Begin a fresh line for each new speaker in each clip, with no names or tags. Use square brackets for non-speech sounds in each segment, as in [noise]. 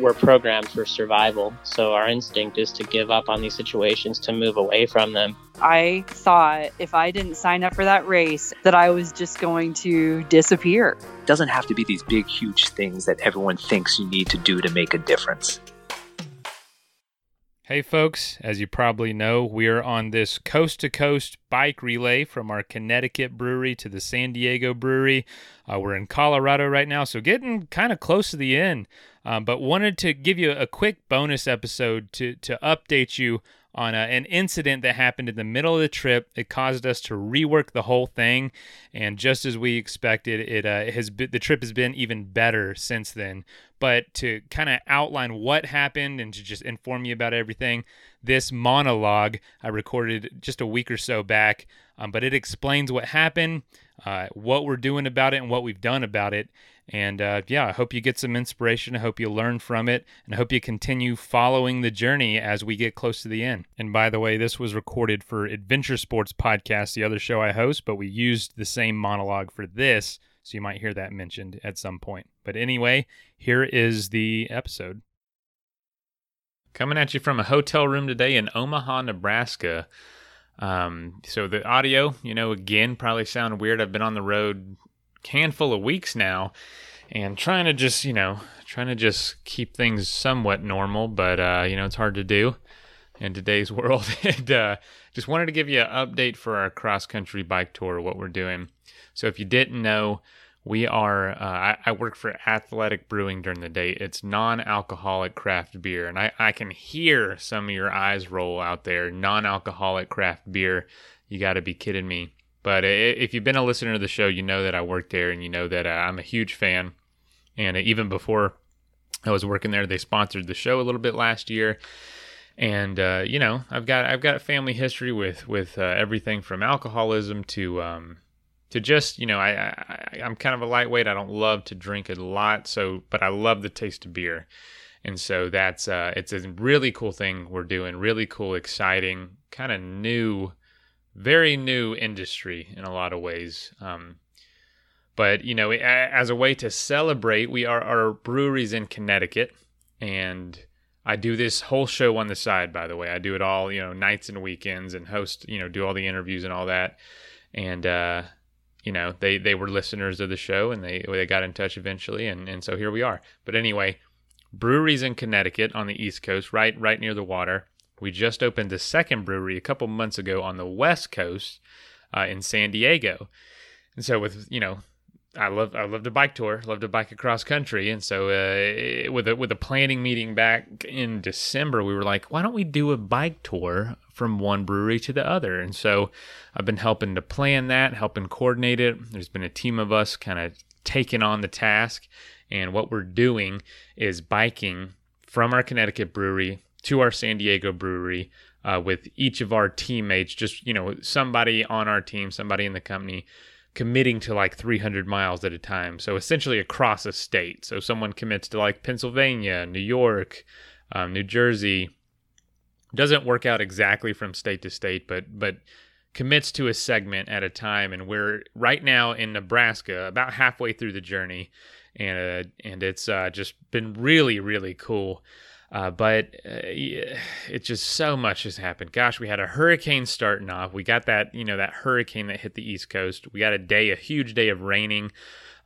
We're programmed for survival, so our instinct is to give up on these situations, to move away from them.
I thought if I didn't sign up for that race, that I was just going to disappear.
It doesn't have to be these big, huge things that everyone thinks you need to do to make a difference.
Hey, folks, as you probably know, we are on this coast to coast bike relay from our Connecticut brewery to the San Diego brewery. Uh, we're in Colorado right now, so getting kind of close to the end. Um, but wanted to give you a quick bonus episode to, to update you on a, an incident that happened in the middle of the trip. It caused us to rework the whole thing, and just as we expected, it, uh, it has been, the trip has been even better since then. But to kind of outline what happened and to just inform you about everything, this monologue I recorded just a week or so back, um, but it explains what happened, uh, what we're doing about it, and what we've done about it. And uh, yeah, I hope you get some inspiration. I hope you learn from it. And I hope you continue following the journey as we get close to the end. And by the way, this was recorded for Adventure Sports Podcast, the other show I host, but we used the same monologue for this. So you might hear that mentioned at some point. But anyway, here is the episode. Coming at you from a hotel room today in Omaha, Nebraska. Um, so the audio, you know, again, probably sound weird. I've been on the road handful of weeks now and trying to just, you know, trying to just keep things somewhat normal, but, uh, you know, it's hard to do in today's [laughs] world. and uh, just wanted to give you an update for our cross country bike tour, what we're doing. So if you didn't know, we are, uh, I, I, work for Athletic Brewing during the day. It's non alcoholic craft beer. And I, I can hear some of your eyes roll out there. Non alcoholic craft beer. You got to be kidding me. But if you've been a listener to the show, you know that I work there and you know that uh, I'm a huge fan. And even before I was working there, they sponsored the show a little bit last year. And uh, you know, I've got I've got a family history with with uh, everything from alcoholism to um, to just you know I, I I'm kind of a lightweight. I don't love to drink a lot, so but I love the taste of beer, and so that's uh, it's a really cool thing we're doing. Really cool, exciting, kind of new very new industry in a lot of ways. Um, but you know, as a way to celebrate, we are our breweries in Connecticut, and I do this whole show on the side. By the way, I do it all you know nights and weekends, and host you know do all the interviews and all that. And uh, you know, they they were listeners of the show, and they they got in touch eventually, and and so here we are. But anyway, breweries in Connecticut on the East Coast, right right near the water. We just opened a second brewery a couple months ago on the West Coast uh, in San Diego. And so with, you know, I love I love to bike tour, love to bike across country, and so uh, with a with a planning meeting back in December, we were like, why don't we do a bike tour from one brewery to the other? And so I've been helping to plan that, helping coordinate it. There's been a team of us kind of taking on the task, and what we're doing is biking from our Connecticut brewery to our San Diego brewery uh, with each of our teammates, just, you know, somebody on our team, somebody in the company committing to like 300 miles at a time. So essentially across a state. So someone commits to like Pennsylvania, New York, um, New Jersey. Doesn't work out exactly from state to state, but but commits to a segment at a time. And we're right now in Nebraska, about halfway through the journey, and uh, and it's uh, just been really really cool. Uh, but uh, it just so much has happened. Gosh, we had a hurricane starting off. We got that, you know, that hurricane that hit the East Coast. We got a day, a huge day of raining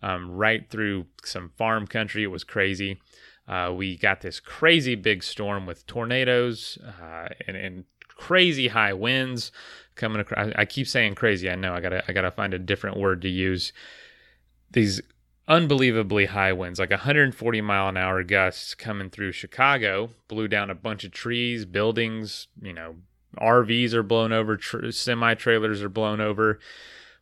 um, right through some farm country. It was crazy. Uh, we got this crazy big storm with tornadoes uh, and, and, crazy high winds coming across. I keep saying crazy. I know. I gotta I gotta find a different word to use. These unbelievably high winds, like 140 mile an hour gusts coming through Chicago, blew down a bunch of trees, buildings, you know, RVs are blown over, tr- semi trailers are blown over.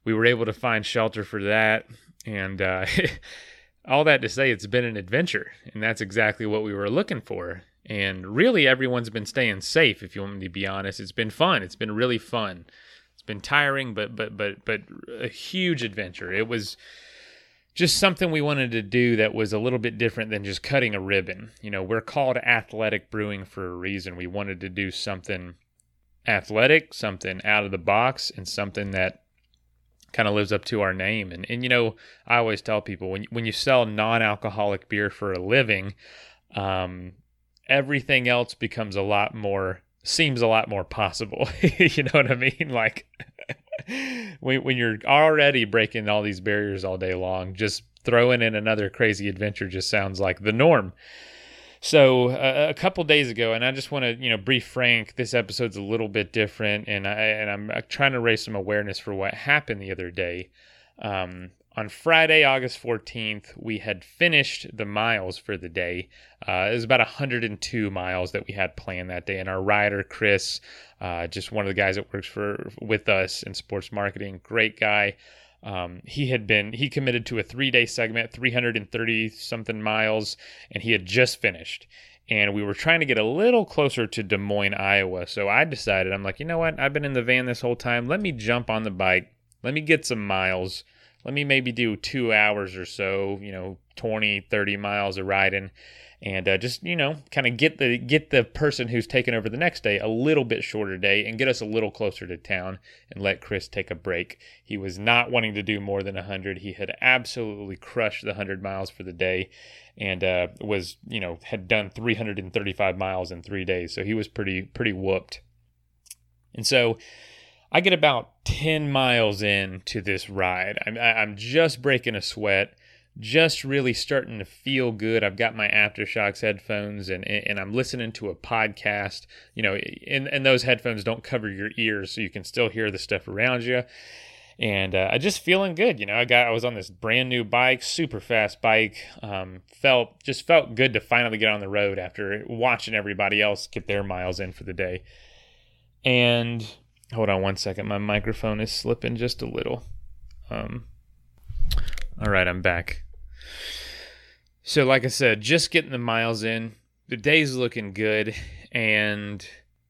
We were able to find shelter for that. And uh, [laughs] all that to say, it's been an adventure. And that's exactly what we were looking for. And really, everyone's been staying safe, if you want me to be honest. It's been fun. It's been really fun. It's been tiring, but but but but a huge adventure. It was just something we wanted to do that was a little bit different than just cutting a ribbon. You know, we're called athletic brewing for a reason. We wanted to do something athletic, something out of the box, and something that kind of lives up to our name. And and you know, I always tell people when when you sell non-alcoholic beer for a living, um, everything else becomes a lot more seems a lot more possible. [laughs] you know what I mean? Like [laughs] [laughs] when when you're already breaking all these barriers all day long, just throwing in another crazy adventure just sounds like the norm. So uh, a couple days ago, and I just want to you know brief Frank. This episode's a little bit different, and I and I'm trying to raise some awareness for what happened the other day. Um, on Friday, August 14th, we had finished the miles for the day. Uh, it was about 102 miles that we had planned that day, and our rider Chris, uh, just one of the guys that works for with us in sports marketing, great guy. Um, he had been he committed to a three day segment, 330 something miles, and he had just finished. And we were trying to get a little closer to Des Moines, Iowa. So I decided, I'm like, you know what? I've been in the van this whole time. Let me jump on the bike. Let me get some miles. Let me maybe do two hours or so, you know, 20, 30 miles of riding and uh, just you know kind of get the get the person who's taking over the next day a little bit shorter day and get us a little closer to town and let chris take a break. He was not wanting to do more than 100 he had absolutely crushed the 100 miles for the day and uh, was you know had done 335 miles in three days. So he was pretty pretty whooped. And so I get about 10 miles into this ride. I'm, I'm just breaking a sweat just really starting to feel good. I've got my AfterShokz headphones and and I'm listening to a podcast. You know, and, and those headphones don't cover your ears, so you can still hear the stuff around you. And uh, I just feeling good. You know, I got I was on this brand new bike, super fast bike. Um, felt just felt good to finally get on the road after watching everybody else get their miles in for the day. And hold on one second, my microphone is slipping just a little. Um, all right, I'm back. So, like I said, just getting the miles in. The day's looking good, and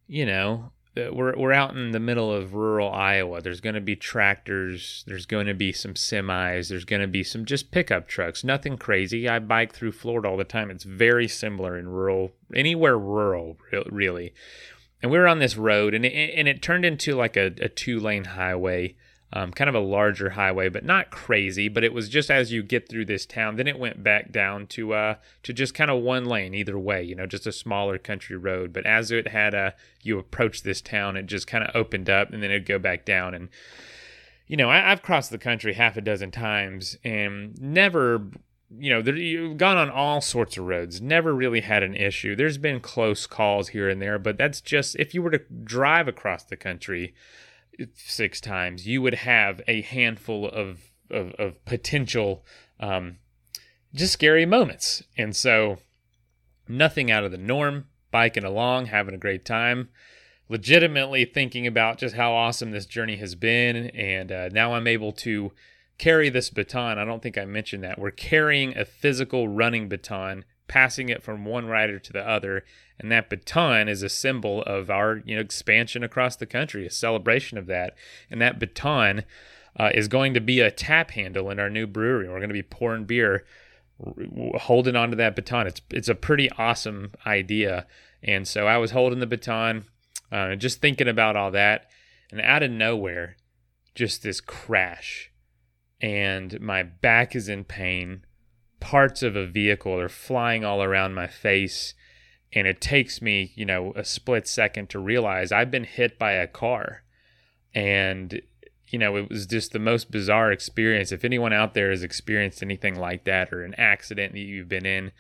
you know, uh, we're we're out in the middle of rural Iowa. There's going to be tractors. There's going to be some semis. There's going to be some just pickup trucks. Nothing crazy. I bike through Florida all the time. It's very similar in rural, anywhere rural, really. And we were on this road, and it, and it turned into like a, a two lane highway um, kind of a larger highway, but not crazy. But it was just as you get through this town, then it went back down to uh, to just kind of one lane either way, you know, just a smaller country road. But as it had a uh, you approach this town, it just kind of opened up, and then it'd go back down. And you know, I, I've crossed the country half a dozen times, and never you know, there, you've gone on all sorts of roads, never really had an issue. There's been close calls here and there, but that's just if you were to drive across the country, six times, you would have a handful of of, of potential um, just scary moments. And so, nothing out of the norm. Biking along, having a great time, legitimately thinking about just how awesome this journey has been. And uh, now I'm able to carry this baton. I don't think I mentioned that. We're carrying a physical running baton passing it from one rider to the other. And that baton is a symbol of our you know expansion across the country, a celebration of that. And that baton uh, is going to be a tap handle in our new brewery. We're going to be pouring beer, holding onto that baton. It's it's a pretty awesome idea. And so I was holding the baton, uh, just thinking about all that, and out of nowhere, just this crash, and my back is in pain. Parts of a vehicle are flying all around my face and it takes me you know a split second to realize i've been hit by a car. And you know it was just the most bizarre experience. If anyone out there has experienced anything like that or an accident that you've been in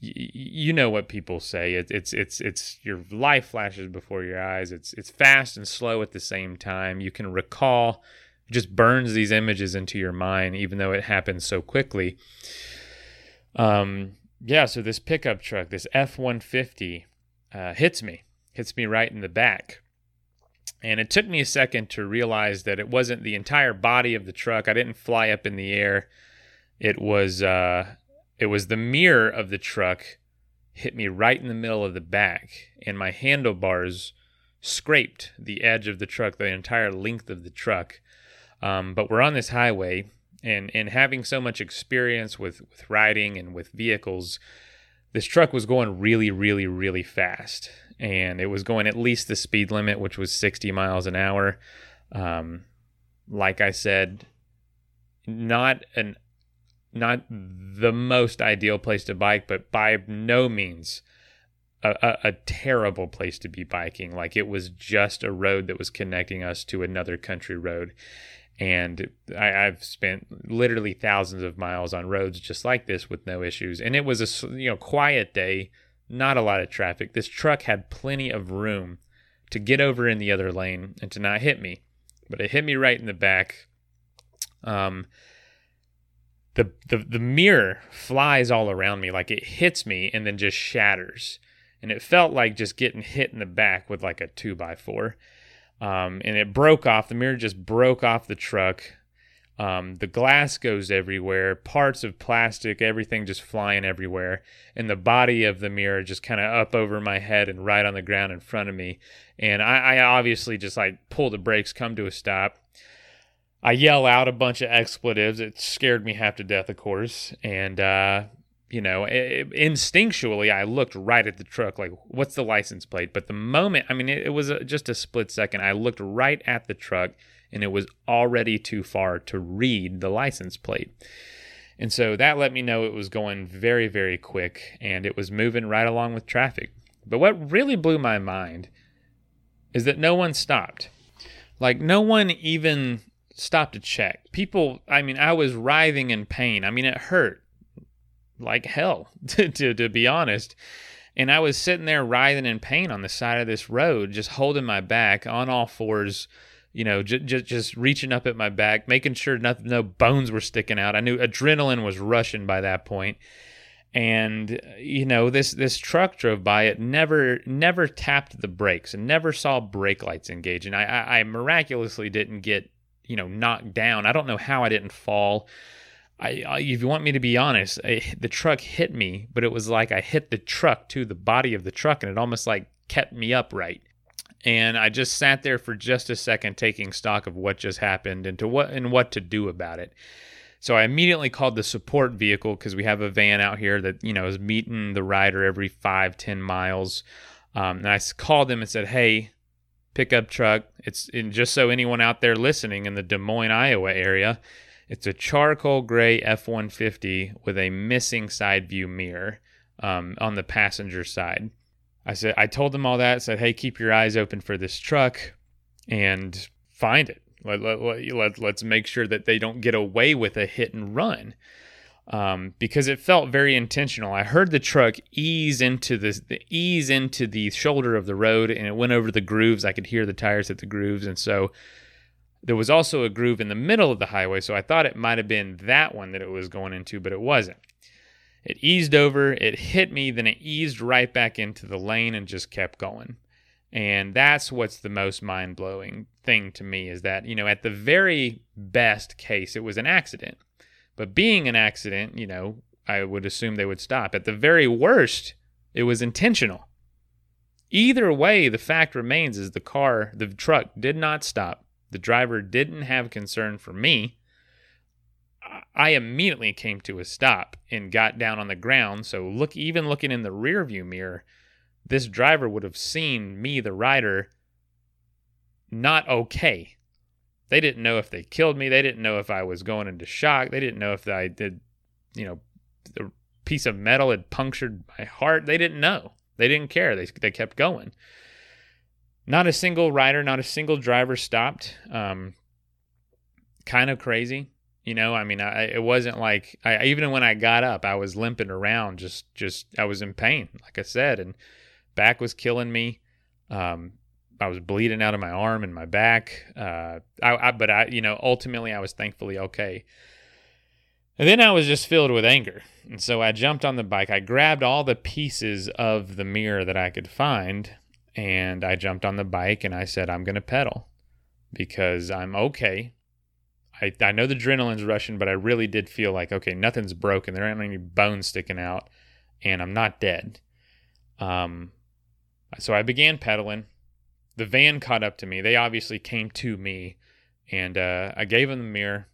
you know what people say. It, it's it's it's your life flashes before your eyes. It's it's fast and slow at the same time. You can recall just burns these images into your mind even though it happens so quickly um, yeah, so this pickup truck, this F 150, uh, hits me, hits me right in the back. And it took me a second to realize that it wasn't the entire body of the truck. I didn't fly up in the air. It was uh, it was the mirror of the truck hit me right in the middle of the back, and my handlebars scraped the edge of the truck, the entire length of the truck. Um, but we're on this highway, And and having so much experience with with riding and with vehicles, this truck was going really, really, really fast, and it was going at least the speed limit, which was 60 miles an hour. Um, like I said, not an not the most ideal place to bike, but by no means a, a, a, terrible place to be biking. Like it was just a road that was connecting us to another country road. And I, have spent literally thousands of miles on roads just like this with no issues. And it was a you know quiet day, not a lot of traffic. This truck had plenty of room to get over in the other lane and to not hit me, but it hit me right in the back. Um, the, the the mirror flies all around me like it hits me and then just shatters and it felt like just getting hit in the back with like a two by four um, and it broke off the mirror just broke off the truck um, the glass goes everywhere parts of plastic everything just flying everywhere and the body of the mirror just kind of up over my head and right on the ground in front of me and I, I obviously just like pull the brakes come to a stop I yell out a bunch of expletives. It scared me half to death, of course. And, uh, you know, it, instinctually, I looked right at the truck, like, what's the license plate? But the moment, I mean, it, it was a, just a split second. I looked right at the truck, and it was already too far to read the license plate. And so that let me know it was going very, very quick, and it was moving right along with traffic. But what really blew my mind is that no one stopped. Like, no one even stopped to check. People, I mean, I was writhing in pain. I mean, it hurt like hell, [laughs] to, to, to be honest. And I was sitting there writhing in pain on the side of this road, just holding my back on all fours, you know, just just, just reaching up at my back, making sure nothing, no bones were sticking out. I knew adrenaline was rushing by that point. And you know this this truck drove by. It never never tapped the brakes and never saw brake lights engage. And I, I, I miraculously didn't get you know knocked down. I don't know how I didn't fall. I, I if you want me to be honest, I, the truck hit me, but it was like I hit the truck to the body of the truck, and it almost like kept me upright. And I just sat there for just a second, taking stock of what just happened and to what and what to do about it. So I immediately called the support vehicle because we have a van out here that you know is meeting the rider every five ten miles. Um, and I called them and said, "Hey, pickup truck. It's in just so anyone out there listening in the Des Moines, Iowa area, it's a charcoal gray F 150 with a missing side view mirror um, on the passenger side. I said, I told them all that. Said, hey, keep your eyes open for this truck and find it. Let, let, let, let's make sure that they don't get away with a hit and run um, because it felt very intentional. I heard the truck ease into the, the, ease into the shoulder of the road, and it went over the grooves. I could hear the tires hit the grooves, and so there was also a groove in the middle of the highway. So I thought it might have been that one that it was going into, but it wasn't. It eased over, it hit me, then it eased right back into the lane and just kept going. And that's what's the most mind blowing thing to me is that, you know, at the very best case, it was an accident but being an accident, you know, I would assume they would stop. At the very worst, it was intentional. Either way, the fact remains is the car, the truck did not stop. The driver didn't have concern for me. I immediately came to a stop and got down on the ground. So look, even looking in the rearview mirror, this driver would have seen me, the rider, not okay. They didn't know if they killed me. They didn't know if I was going into shock. They didn't know if I did, you know, the piece of metal had punctured my heart. They didn't know. They didn't care. They, they kept going. Not a single rider, not a single driver stopped. Um, kind of crazy, you know. I mean, I, it wasn't like I even when I got up, I was limping around. Just, just I was in pain, like I said, and back was killing me. Um, I was bleeding out of my arm and my back. Uh, I, I, but I, you know, ultimately I was thankfully okay. And then I was just filled with anger. And so I jumped on the bike. I grabbed all the pieces of the mirror that I could find and I jumped on the bike and I said, I'm going to pedal because I'm okay. I, I know the adrenaline's rushing, but I really did feel like, okay, nothing's broken. There aren't any bones sticking out and I'm not dead. Um, so I began pedaling the van caught up to me. They obviously came to me, and uh, I gave them the mirror.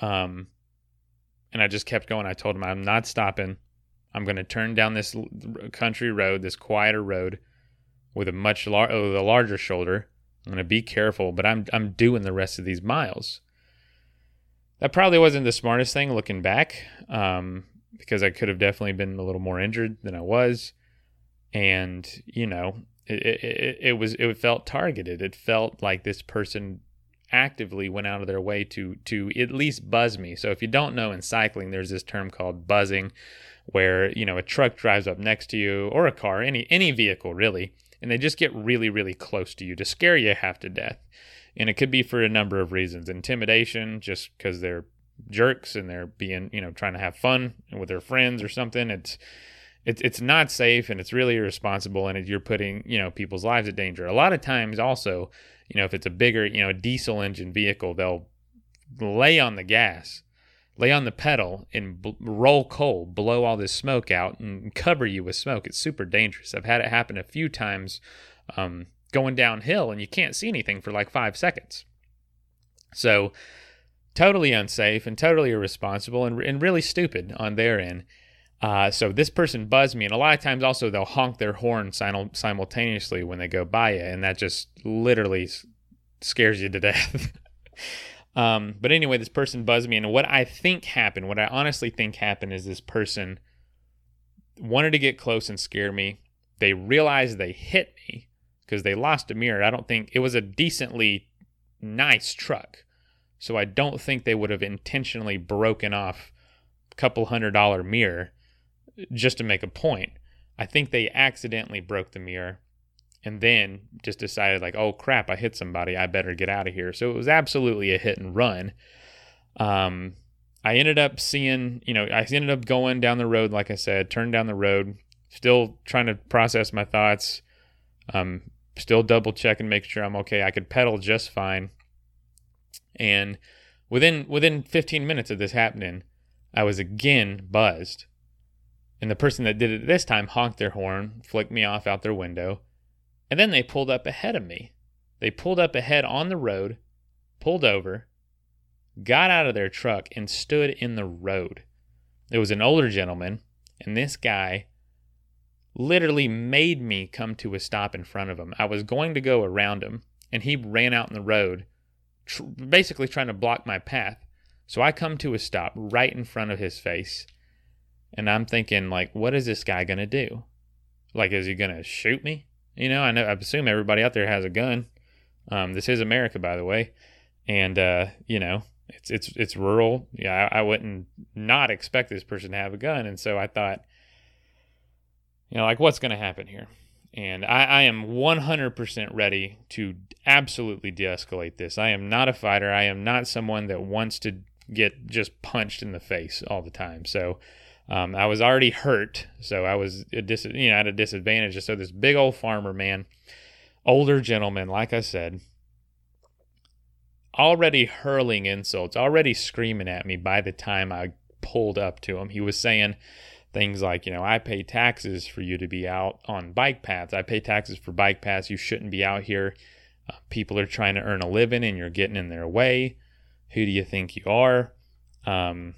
Um, and I just kept going. I told him I'm not stopping. I'm going to turn down this country road, this quieter road, with a much lar- with a larger shoulder. I'm going to be careful, but I'm I'm doing the rest of these miles. That probably wasn't the smartest thing looking back, um, because I could have definitely been a little more injured than I was, and you know, it, it, it was it felt targeted. It felt like this person actively went out of their way to to at least buzz me. So if you don't know in cycling, there's this term called buzzing, where you know a truck drives up next to you or a car, any any vehicle really, and they just get really really close to you to scare you half to death. And it could be for a number of reasons: intimidation, just because they're jerks and they're being you know trying to have fun with their friends or something. It's it's it's not safe and it's really irresponsible and you're putting you know people's lives at danger. A lot of times also, you know, if it's a bigger you know diesel engine vehicle, they'll lay on the gas, lay on the pedal, and roll coal, blow all this smoke out, and cover you with smoke. It's super dangerous. I've had it happen a few times, um, going downhill, and you can't see anything for like five seconds. So, totally unsafe and totally irresponsible and, and really stupid on their end. Uh, so this person buzzed me, and a lot of times also they'll honk their horn simul- simultaneously when they go by you, and that just literally scares you to death. [laughs] um, but anyway, this person buzzed me, and what I think happened, what I honestly think happened, is this person wanted to get close and scare me. They realized they hit me because they lost a mirror. I don't think it was a decently nice truck, so I don't think they would have intentionally broken off a couple hundred dollar mirror just to make a point. I think they accidentally broke the mirror and then just decided like, oh crap, I hit somebody. I better get out of here. So it was absolutely a hit and run. Um, I ended up seeing, you know, I ended up going down the road, like I said, turned down the road, still trying to process my thoughts, um, still double check and make sure I'm okay. I could pedal just fine. And within within 15 minutes of this happening, I was again buzzed. And the person that did it this time honked their horn, flicked me off out their window, and then they pulled up ahead of me. They pulled up ahead on the road, pulled over, got out of their truck, and stood in the road. It was an older gentleman, and this guy literally made me come to a stop in front of him. I was going to go around him, and he ran out in the road, tr- basically trying to block my path. So I come to a stop right in front of his face. And I'm thinking, like, what is this guy going to do? Like, is he going to shoot me? You know, I know, I assume everybody out there has a gun. Um, this is America, by the way. And, uh, you know, it's, it's, it's rural. Yeah, I, I wouldn't not expect this person to have a gun. And so I thought, you know, like, what's going to happen here? And I, I am 100% ready to absolutely de escalate this. I am not a fighter. I am not someone that wants to get just punched in the face all the time. So, um, I was already hurt, so I was a dis- you know at a disadvantage. So this big old farmer man, older gentleman, like I said, already hurling insults, already screaming at me by the time I pulled up to him. He was saying things like, you know, I pay taxes for you to be out on bike paths. I pay taxes for bike paths. You shouldn't be out here. Uh, people are trying to earn a living and you're getting in their way. Who do you think you are? Um,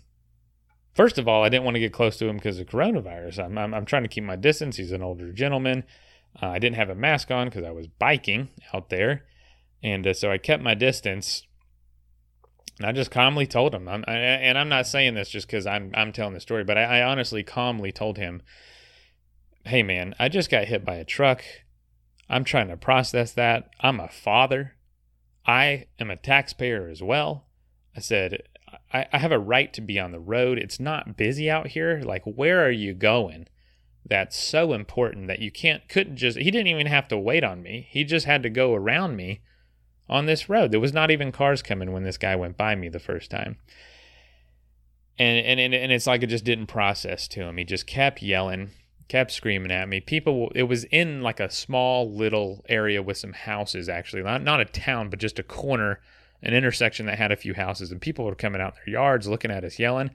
First of all, I didn't want to get close to him because of coronavirus. I'm, I'm, I'm, trying to keep my distance. He's an older gentleman. Uh, I didn't have a mask on because I was biking out there. And uh, so I kept my distance. And I just calmly told him, I'm, I, and I'm not saying this just because I'm, I'm telling the story, but I, I honestly calmly told him, hey, man, I just got hit by a truck. I'm trying to process that. I'm a father. I am a taxpayer as well. I said, I, I have a right to be on the road. It's not busy out here. Like, where are you going? That's so important that you can't, couldn't just, he didn't even have to wait on me. He just had to go around me on this road. There was not even cars coming when this guy went by me the first time. And, and, and, and it's like it just didn't process to him. He just kept yelling, kept screaming at me. People, it was in like a small little area with some houses, actually, not, not a town, but just a corner an intersection that had a few houses and people were coming out their yards looking at us yelling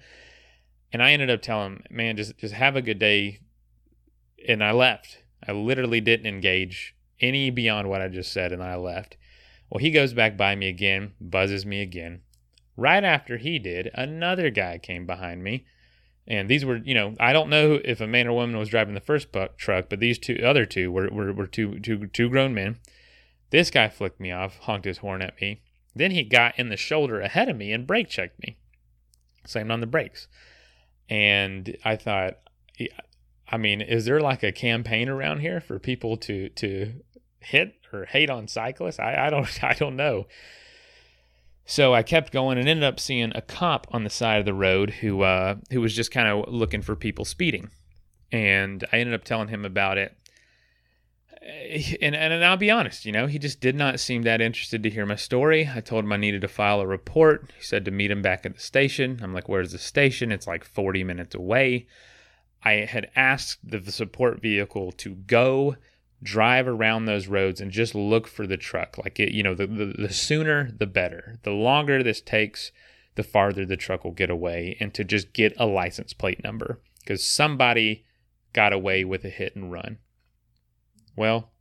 and i ended up telling him man just just have a good day and i left i literally didn't engage any beyond what i just said and i left well he goes back by me again buzzes me again Right after he did, another guy came behind me. And these were, you know, I don't know if a man or woman was driving the first truck, but these two other two were, were, were two, two, two grown men. This guy flicked me off, honked his horn at me. Then he got in the shoulder ahead of me and brake checked me, slammed on the brakes. And I thought, I mean, is there like a campaign around here for people to to hit or hate on cyclists? I, I don't [laughs] I don't know. So I kept going and ended up seeing a cop on the side of the road who uh, who was just kind of looking for people speeding, and I ended up telling him about it. Eh, and, and I'll be honest, you know, he just did not seem that interested to hear my story. I told him I needed to file a report. He said to meet him back at the station. I'm like, "Where's the station?" It's like 40 minutes away. I had asked the, the support vehicle to go drive around those roads and just look for the truck. Like it, you know, the, the, the sooner the better. The longer this takes, the farther the truck will get away, and to just get a license plate number because somebody got away with a hit and run. Well,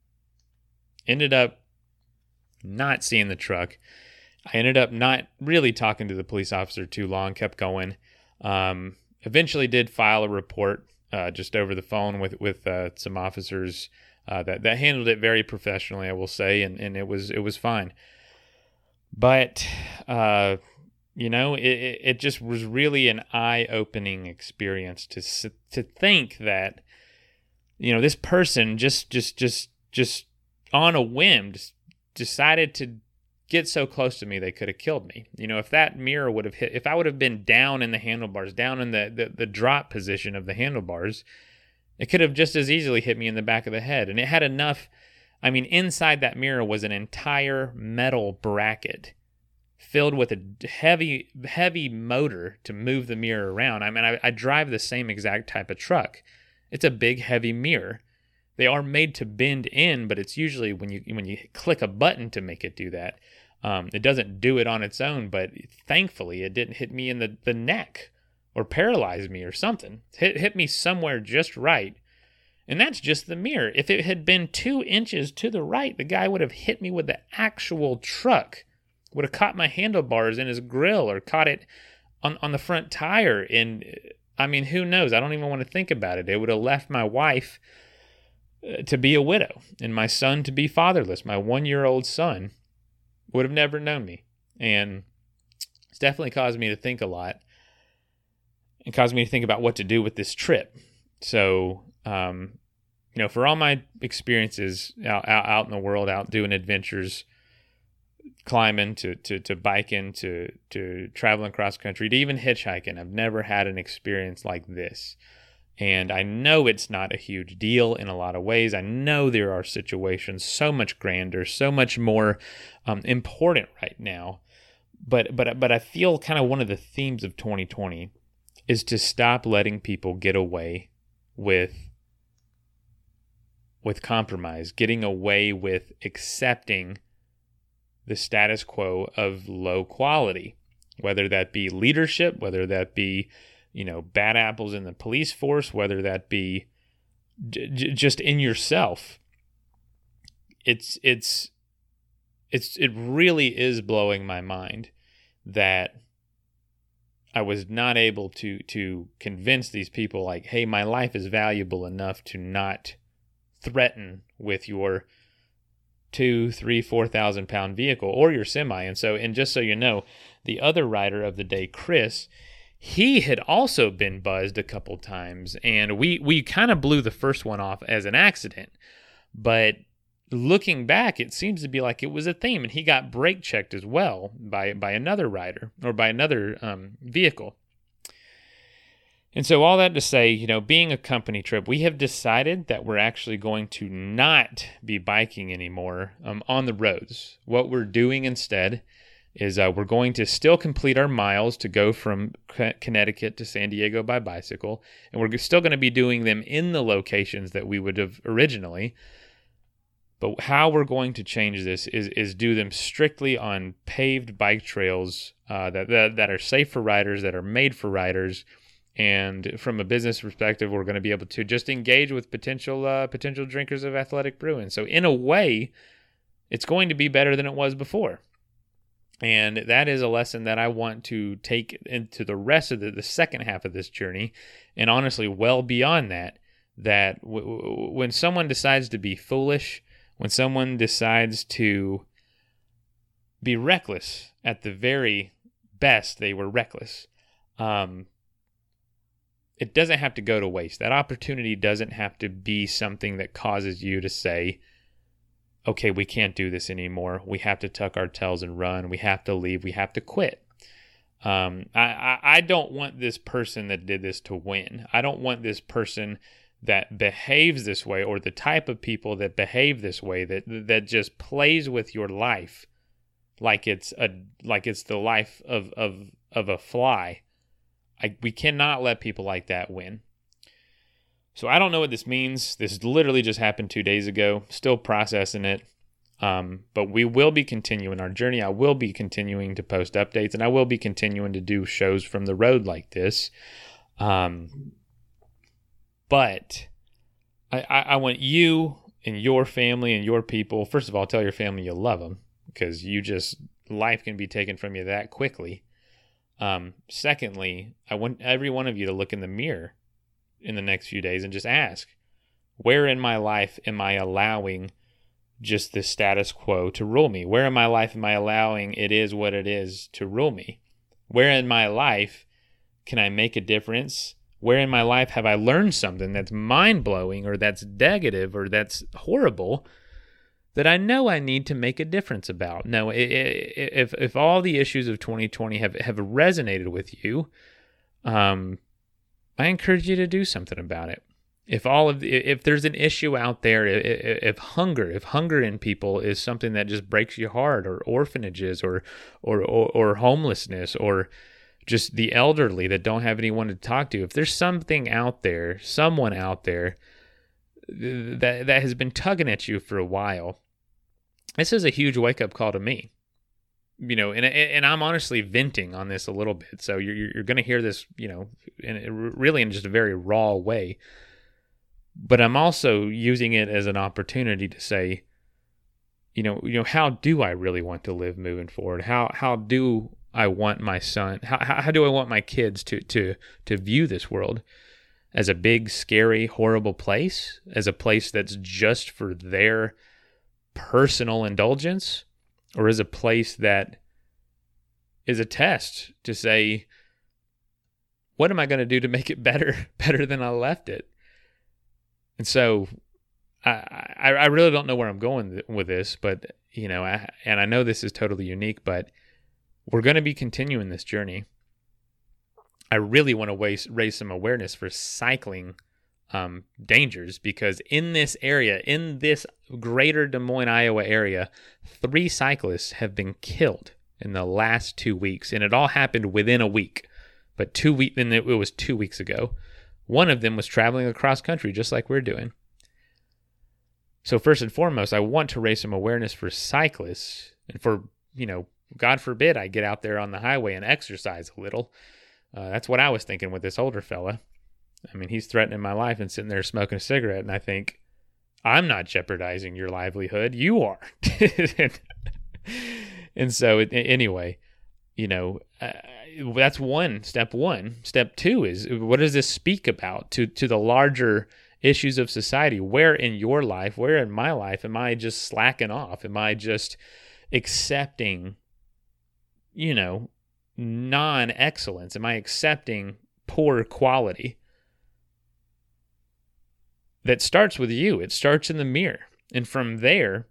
ended up not seeing the truck. I ended up not really talking to the police officer too long, kept going. Um, eventually did file a report uh, just over the phone with with uh, some officers uh, that that handled it very professionally, I will say, and, and it was it was fine. But uh, you know, it, it just was really an eye opening experience to to think that you know this person just just just just on a whim just decided to get so close to me they could have killed me. You know, if that mirror would have hit, if I would have been down in the handlebars, down in the, the, the drop position of the handlebars, it could have just as easily hit me in the back of the head. And it had enough, I mean, inside that mirror was an entire metal bracket filled with a heavy, heavy motor to move the mirror around. I mean, I, I drive the same exact type of truck. It's a big, heavy mirror. They are made to bend in, but it's usually when you when you click a button to make it do that. Um, it doesn't do it on its own, but thankfully it didn't hit me in the, the neck or paralyze me or something. It hit, hit me somewhere just right. And that's just the mirror. If it had been two inches to the right, the guy would have hit me with the actual truck, would have caught my handlebars in his grill or caught it on, on the front tire. And I mean, who knows? I don't even want to think about it. It would have left my wife uh, to be a widow and my son to be fatherless, my one year old son would have never known me. And it's definitely caused me to think a lot and caused me to think about what to do with this trip. So, um, you know, for all my experiences out, out, out in the world, out doing adventures, climbing to, to, to biking, to, to traveling cross country, to even hitchhiking, I've never had an experience like this. And I know it's not a huge deal in a lot of ways. I know there are situations so much grander, so much more um, important right now. But but but I feel kind of one of the themes of 2020 is to stop letting people get away with with compromise, getting away with accepting the status quo of low quality, whether that be leadership, whether that be you know, bad apples in the police force, whether that be j- just in yourself. It's it's it's it really is blowing my mind that I was not able to to convince these people like, hey, my life is valuable enough to not threaten with your two, three, four thousand pound vehicle or your semi. And so, and just so you know, the other rider of the day, Chris, he had also been buzzed a couple times and we we kind of blew the first one off as an accident but looking back it seems to be like it was a theme and he got brake checked as well by by another rider or by another um, vehicle and so all that to say you know being a company trip we have decided that we're actually going to not be biking anymore um, on the roads what we're doing instead is uh, we're going to still complete our miles to go from Connecticut to San Diego by bicycle, and we're still going to be doing them in the locations that we would have originally. But how we're going to change this is is do them strictly on paved bike trails uh, that, that that are safe for riders, that are made for riders, and from a business perspective, we're going to be able to just engage with potential uh, potential drinkers of athletic brewing. So in a way, it's going to be better than it was before And that is a lesson that I want to take into the rest of the, the second half of this journey, and honestly, well beyond that. That w- w- when someone decides to be foolish, when someone decides to be reckless, at the very best, they were reckless. Um, it doesn't have to go to waste. That opportunity doesn't have to be something that causes you to say, okay, we can't do this anymore. We have to tuck our tails and run. We have to leave. We have to quit. Um, I, I, I don't want this person that did this to win. I don't want this person that behaves this way or the type of people that behave this way that that just plays with your life like it's a like it's the life of of of a fly. I, we cannot let people like that win. So I don't know what this means. This literally just happened two days ago. Still processing it. Um, but we will be continuing our journey. I will be continuing to post updates, and I will be continuing to do shows from the road like this. Um, but I, I, I want you and your family and your people. First of all, tell your family you love them because you just life can be taken from you that quickly. Um, secondly, I want every one of you to look in the mirror in the next few days and just ask, where in my life am I allowing just the status quo to rule me? Where in my life am I allowing it is what it is to rule me? Where in my life can I make a difference? Where in my life have I learned something that's mind blowing or that's negative or that's horrible that I know I need to make a difference about? No, if if all the issues of 2020 have have resonated with you, um, I encourage you to do something about it. If all of the, if there's an issue out there, if, if hunger, if hunger in people is something that just breaks your heart, or orphanages, or or or, or homelessness, or just the elderly that don't have anyone to talk to, if there's something out there, someone out there that that has been tugging at you for a while, this is a huge wake up call to me you know, and and I'm honestly venting on this a little bit, so you're you're going to hear this, you know, in really in just a very raw way. But I'm also using it as an opportunity to say, you know, you know, how do I really want to live moving forward? How how do I want my son? How how do I want my kids to to to view this world? As a big, scary, horrible place, as a place that's just for their personal indulgence, or is a place that is a test to say, what am I going to do to make it better, [laughs] better than I left it? And so I, I, I really don't know where I'm going with this, but you know, I, and I know this is totally unique, but we're going to be continuing this journey. I really want to raise, raise some awareness for cycling um, dangers because in this area, in this greater Des Moines, Iowa area, three cyclists have been killed in the last two weeks, and it all happened within a week. But two week, and it was two weeks ago. One of them was traveling across country, just like we're doing. So first and foremost, I want to raise some awareness for cyclists and for you know, God forbid I get out there on the highway and exercise a little. Uh, that's what I was thinking with this older fella. I mean, he's threatening my life and sitting there smoking a cigarette, and I think I'm not jeopardizing your livelihood. You are. and, [laughs] and, so, anyway, you know, uh, that's one step. One step two is what does this speak about to to the larger issues of society? Where in your life, where in my life, am I just slacking off? Am I just accepting, you know, non excellence? Am I accepting poor quality? That starts with you. It starts in the mirror. And from there,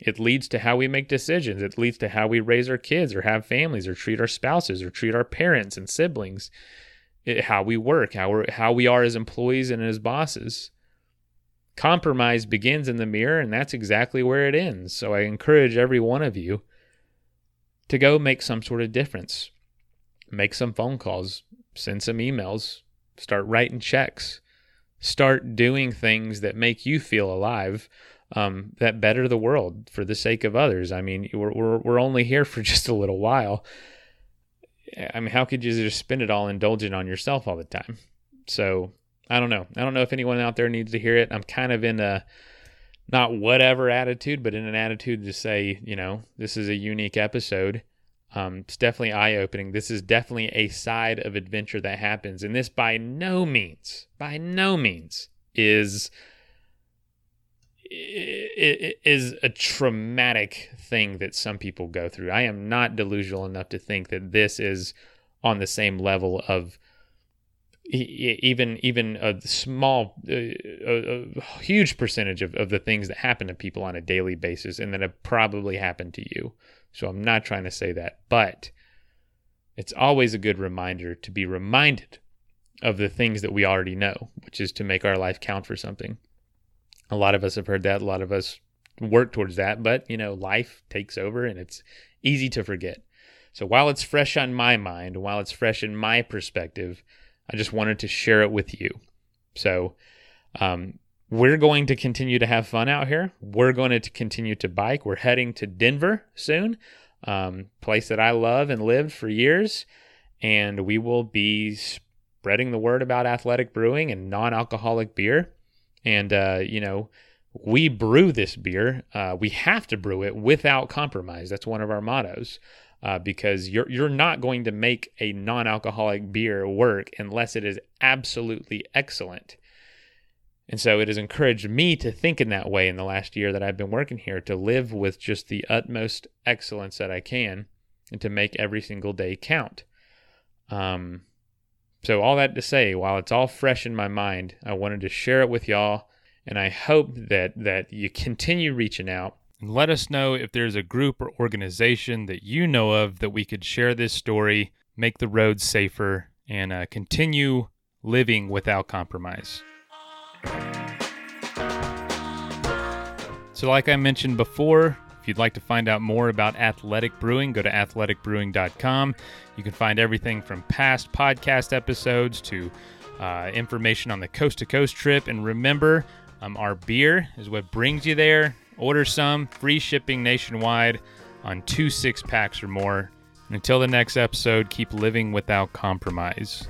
it leads to how we make decisions. It leads to how we raise our kids or have families or treat our spouses or treat our parents and siblings. It, how we work, how, we how we are as employees and as bosses. Compromise begins in the mirror, and that's exactly where it ends. So I encourage every one of you to go make some sort of difference. Make some phone calls, send some emails, start writing checks start doing things that make you feel alive um, that better the world for the sake of others. I mean, we're, we're, we're only here for [laughs] just a little while. I mean, how could you just spend it all indulging on yourself all the time? So I don't know. I don't know if anyone out there needs to hear it. I'm kind of in a not whatever attitude, but in an attitude to say, you know, this is a unique episode. Um, it's definitely eye opening. This is definitely a side of adventure that happens. And this, by no means, by no means, is is a traumatic thing that some people go through. I am not delusional enough to think that this is on the same level of even even a small a, a huge percentage of, of the things that happen to people on a daily basis and that have probably happened to you so i'm not trying to say that but it's always a good reminder to be reminded of the things that we already know which is to make our life count for something. A lot of us have heard that. A lot of us work towards that but you know life takes over and it's easy to forget. So while it's fresh on my mind while it's fresh in my perspective I just wanted to share it with you. So, um, we're going to continue to have fun out here. We're going to continue to bike. We're heading to Denver soon, um, place that I love and lived for years, and we will be spreading the word about athletic brewing and non-alcoholic beer. And uh, you know, we brew this beer. Uh, we have to brew it without compromise. That's one of our mottos uh, because you're you're not going to make a non-alcoholic beer work unless it is absolutely excellent. And so it has encouraged me to think in that way in the last year that I've been working here to live with just the utmost excellence that I can and to make every single day count. Um, so all that to say, while it's all fresh in my mind, I wanted to share it with y'all, and I hope that that you continue reaching out and let us know if there's a group or organization that you know of that we could share this story, make the roads safer, and uh, continue living without compromise. So, like I mentioned before, if you'd like to find out more about athletic brewing, go to athleticbrewing.com. You can find everything from past podcast episodes to uh, information on the coast to coast trip. And remember, um, our beer is what brings you there. Order some, free shipping nationwide on two six packs or more. Until the next episode, keep living without compromise.